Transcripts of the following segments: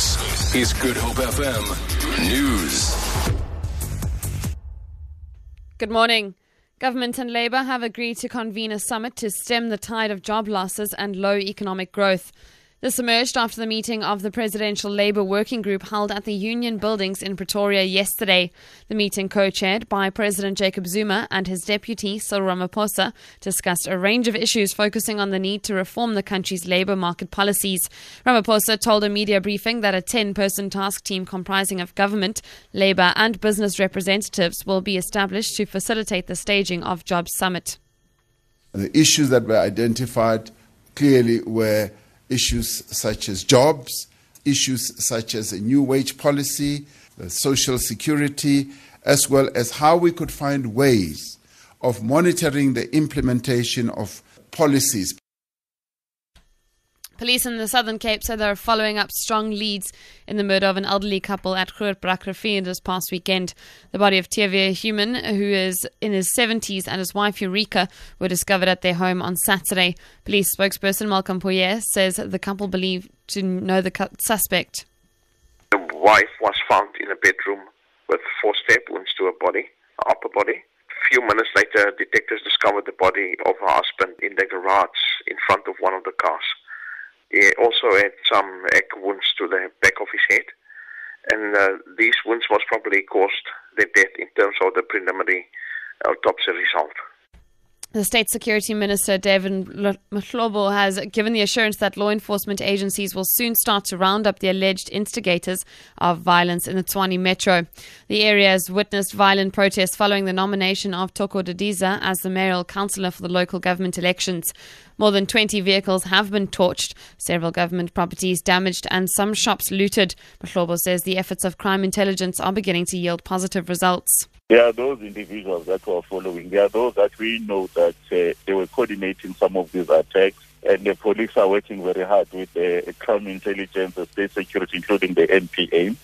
This is Good Hope FM News. Good morning. Government and Labour have agreed to convene a summit to stem the tide of job losses and low economic growth. This emerged after the meeting of the Presidential Labour Working Group held at the Union Buildings in Pretoria yesterday. The meeting, co chaired by President Jacob Zuma and his deputy Cyril Ramaphosa, discussed a range of issues focusing on the need to reform the country's labour market policies. Ramaphosa told a media briefing that a 10 person task team comprising of government, labour, and business representatives will be established to facilitate the staging of Jobs Summit. The issues that were identified clearly were issues such as jobs, issues such as a new wage policy, uh, social security, as well as how we could find ways of monitoring the implementation of policies. Police in the Southern Cape said they're following up strong leads in the murder of an elderly couple at Grootbrak this past weekend. The body of TV Human, who is in his 70s, and his wife Eureka were discovered at their home on Saturday. Police spokesperson Malcolm Pojie says the couple believe to know the suspect. The wife was found in a bedroom with four stab wounds to her body, her upper body. A few minutes later, detectives discovered the body of her husband in the garage in front of one of the cars. He also had some egg wounds to the back of his head, and uh, these wounds most probably caused the death in terms of the preliminary autopsy result. The State Security Minister, David Mahlobo, has given the assurance that law enforcement agencies will soon start to round up the alleged instigators of violence in the Tshwane Metro. The area has witnessed violent protests following the nomination of Thoko Didiza as the mayoral councillor for the local government elections. More than 20 vehicles have been torched, several government properties damaged, and some shops looted. Mahlobo says the efforts of crime intelligence are beginning to yield positive results. There are those individuals that were following. There are those that we know that uh, they were coordinating some of these attacks. And the police are working very hard with the crime intelligence, the state security, including the NPA.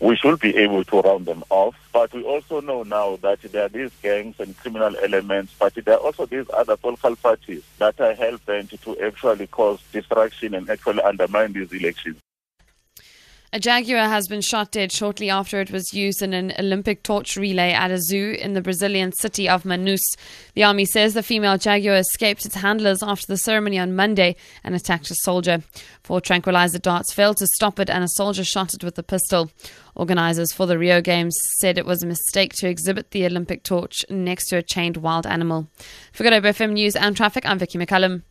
We should be able to round them off. But we also know now that there are these gangs and criminal elements, but there are also these other political parties that are hell bent to actually cause destruction and actually undermine these elections. A jaguar has been shot dead shortly after it was used in an Olympic torch relay at a zoo in the Brazilian city of Manaus. The army says the female jaguar escaped its handlers after the ceremony on Monday and attacked a soldier. Four tranquilizer darts failed to stop it and a soldier shot it with a pistol. Organisers for the Rio Games said it was a mistake to exhibit the Olympic torch next to a chained wild animal. For Good FM News and Traffic, I'm Vicky McCullum.